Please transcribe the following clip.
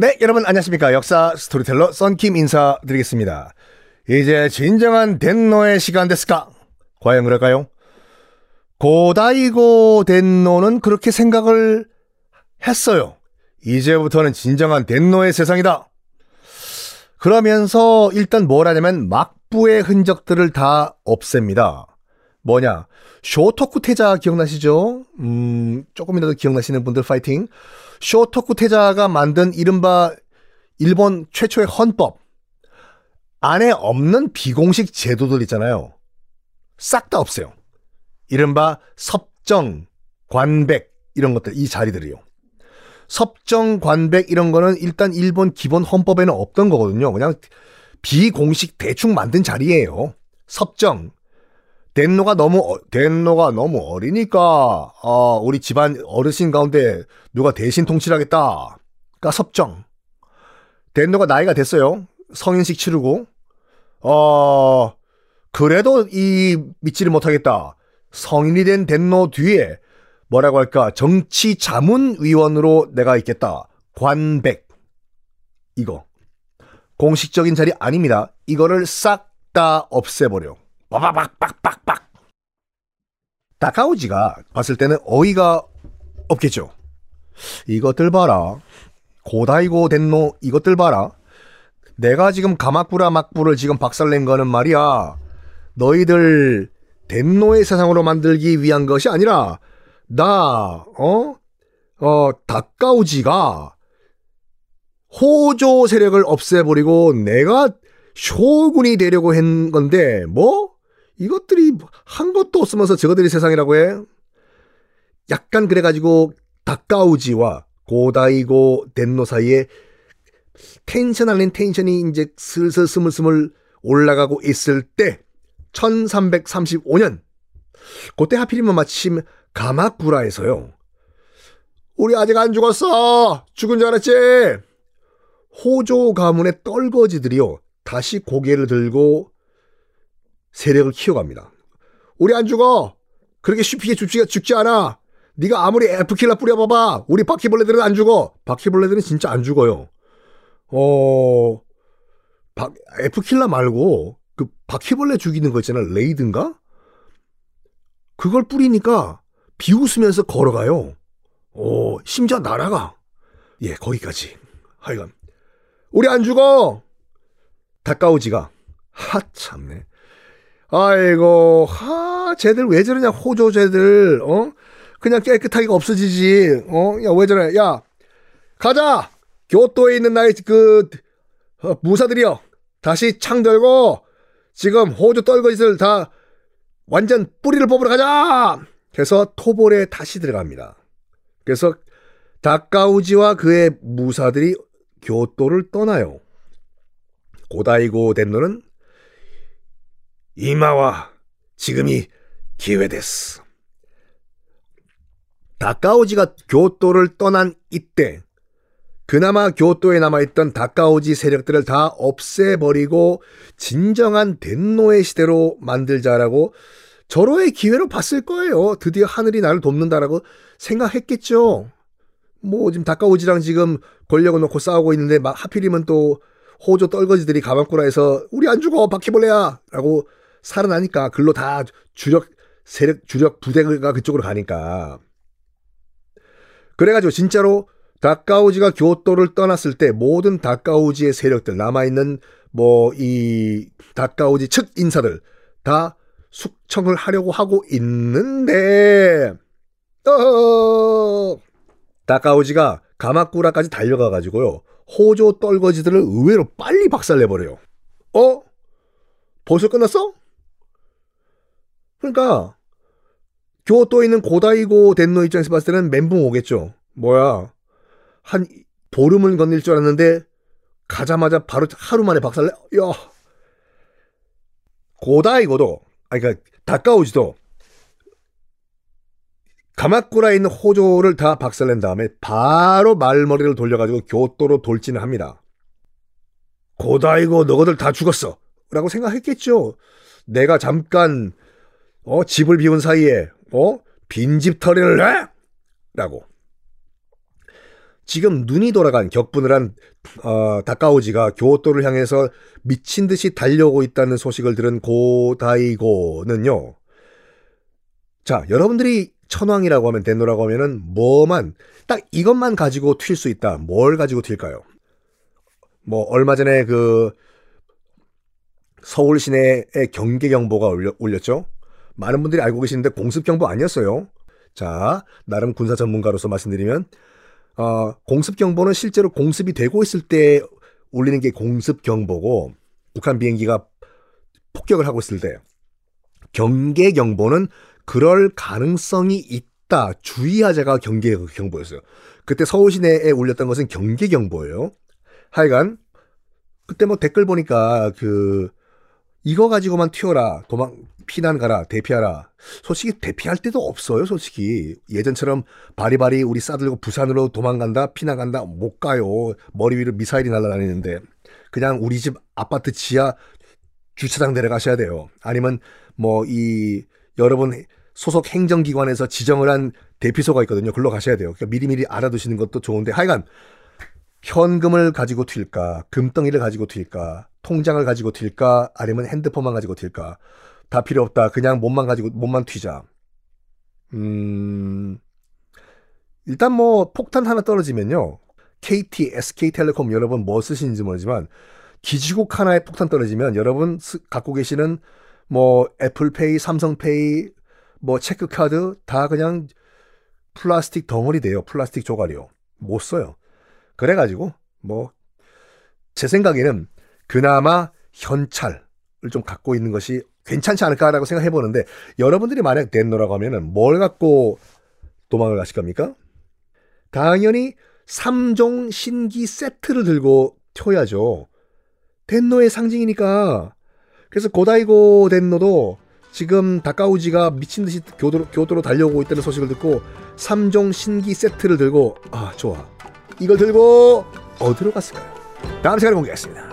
네, 여러분 안녕하십니까. 역사 스토리텔러 썬킴 인사드리겠습니다. 이제 진정한 덴노의 시간 됐을까? 과연 그럴까요? 고다이고 덴노는 그렇게 생각을 했어요. 이제부터는 진정한 덴노의 세상이다. 그러면서 일단 뭘 하냐면 막부의 흔적들을 다 없앱니다. 뭐냐? 쇼토쿠 태자 기억나시죠? 음, 조금이라도 기억나시는 분들 파이팅. 쇼토쿠 태자가 만든 이른바 일본 최초의 헌법 안에 없는 비공식 제도들 있잖아요. 싹 다 없어요. 이른바 섭정, 관백 이런 것들 이 자리들이요. 섭정, 관백 이런 거는 일단 일본 기본 헌법에는 없던 거거든요. 그냥 비공식 대충 만든 자리예요. 섭정. 덴노가 너무 어, 덴노가 너무 어리니까 어, 우리 집안 어르신 가운데 누가 대신 통치하겠다. 그러니까 섭정. 덴노가 나이가 됐어요. 성인식 치르고 어 그래도 이 믿지를 못하겠다. 성인이 된 덴노 뒤에 뭐라고 할까 정치 자문 위원으로 내가 있겠다. 관백 이거 공식적인 자리 아닙니다. 이거를 싹 다 없애버려. 빠바박박박박. 다카오지가 봤을 때는 어이가 없겠죠. 이것들 봐라. 고다이고 덴노 이것들 봐라. 내가 지금 가마쿠라 막부를 지금 박살낸 거는 말이야. 너희들 덴노의 세상으로 만들기 위한 것이 아니라 나 어? 어, 다카오지가 호조 세력을 없애버리고 내가 쇼군이 되려고 한 건데 뭐 이것들이 한 것도 없으면서 저것들이 세상이라고 해? 약간 그래가지고 다카우지와 고다이고 덴노 사이에 텐션 아닌 텐션이 이제 슬슬 스물스물 올라가고 있을 때 1335년 그때 하필이면 마침 가마쿠라에서요. 우리 아직 안 죽었어. 죽은 줄 알았지? 호조 가문의 떨거지들이요. 다시 고개를 들고 세력을 키워갑니다. 우리 안 죽어. 그렇게 쉽게 죽지, 죽지 않아. 네가 아무리 에프킬라 뿌려봐봐. 우리 바퀴벌레들은 안 죽어. 바퀴벌레들은 진짜 안 죽어요. 어, 바, 에프킬라 말고 그 바퀴벌레 죽이는 거 있잖아. 레이든가? 그걸 뿌리니까 비웃으면서 걸어가요. 어, 심지어 날아가. 예, 거기까지. 하여간. 우리 안 죽어! 다까우지가. 하, 참네. 아이고, 하, 쟤들 왜 저러냐, 호조 쟤들, 어? 그냥 깨끗하게 없어지지, 어? 야, 왜 저래, 야, 가자! 교토에 있는 나의 그, 어, 무사들이여, 다시 창 들고, 지금 호조 떨거짓을 다 완전 뿌리를 뽑으러 가자! 그래서 토볼에 다시 들어갑니다. 그래서 다카우지와 그의 무사들이 교토를 떠나요. 고다이고 덴노는 이마와 지금이 기회됐어. 다카오지가 교토를 떠난 이때 그나마 교토에 남아있던 다카오지 세력들을 다 없애버리고 진정한 덴노의 시대로 만들자라고 절호의 기회로 봤을 거예요. 드디어 하늘이 나를 돕는다라고 생각했겠죠. 뭐 지금 다카오지랑 지금 권력을 놓고 싸우고 있는데 막 하필이면 또 호조 떨거지들이 가방꾸라에서 우리 안 죽어 바퀴벌레야 라고 살아나니까 글로 다 주력 세력 주력 부대가 그쪽으로 가니까 그래가지고 진짜로 다카우지가 교토를 떠났을 때 모든 다카우지의 세력들 남아있는 뭐 이 다카우지 측 인사들 다 숙청을 하려고 하고 있는데 어 다카우지가 가마쿠라까지 달려가 가지고요 호조 떨거지들을 의외로 빨리 박살내버려요. 어? 벌써 끝났어? 그러니까 교토에 있는 고다이고 덴노 입장에서 봤을 때는 멘붕 오겠죠. 뭐야 한 보름을 건널 줄 알았는데 가자마자 바로 하루 만에 박살내. 야 고다이고도 아니 그러니까 다카오지도 가마쿠라에 있는 호조를 다 박살낸 다음에 바로 말머리를 돌려가지고 교토로 돌진을 합니다. 고다이고 너희들 다 죽었어. 라고 생각했겠죠. 내가 잠깐 어 집을 비운 사이에 어 빈집 털이를 해? 라고. 지금 눈이 돌아간 격분을 한 어, 다카오지가 교토를 향해서 미친 듯이 달려오고 있다는 소식을 들은 고다이고는요. 자, 여러분들이 천왕이라고 하면 덴노라고 하면은 뭐만 딱 이것만 가지고 튈 수 있다. 뭘 가지고 튈까요? 뭐 얼마 전에 그 서울 시내에 경계 경보가 올렸, 죠 많은 분들이 알고 계시는데 공습 경보 아니었어요. 자, 나름 군사 전문가로서 말씀드리면 어, 공습 경보는 실제로 공습이 되고 있을 때 울리는 게 공습 경보고 북한 비행기가 폭격을 하고 있을 때 경계 경보는 그럴 가능성이 있다 주의하자가 경계 경보였어요. 그때 서울 시내에 울렸던 것은 경계 경보예요. 하여간 그때 뭐 댓글 보니까 그 이거 가지고만 튀어라 도망 피난 가라, 대피하라. 솔직히 대피할 때도 없어요, 솔직히. 예전처럼 바리바리 우리 싸들고 부산으로 도망간다, 피나간다, 못 가요. 머리 위로 미사일이 날아다니는데. 그냥 우리 집 아파트 지하 주차장 내려가셔야 돼요. 아니면 뭐 이 여러분 소속 행정기관에서 지정을 한 대피소가 있거든요. 글로 가셔야 돼요. 그러니까 미리미리 알아두시는 것도 좋은데 하여간 현금을 가지고 튈까, 금덩이를 가지고 튈까, 통장을 가지고 튈까, 아니면 핸드폰만 가지고 튈까. 다 필요 없다. 그냥 몸만 가지고 몸만 튀자. 음. 일단 뭐 폭탄 하나 떨어지면요. KT, SK텔레콤 여러분 뭐 쓰시는지 모르지만 기지국 하나에 폭탄 떨어지면 여러분 갖고 계시는 뭐 애플페이, 삼성페이, 뭐 체크카드 다 그냥 플라스틱 덩어리 돼요. 플라스틱 조각이요. 못 써요. 그래가지고 뭐 제 생각에는 그나마 현찰을 좀 갖고 있는 것이 괜찮지 않을까라고 생각해 보는데 여러분들이 만약 덴노라고 하면은 뭘 갖고 도망을 가실 겁니까? 당연히 3종 신기 세트를 들고 튀어야죠. 덴노의 상징이니까. 그래서 고다이고 덴노도 지금 다카우지가 미친 듯이 교도로, 교도로 달려오고 있다는 소식을 듣고 3종 신기 세트를 들고 아 좋아 이걸 들고 어디로 갔을까요? 다음 시간에 공개하겠습니다.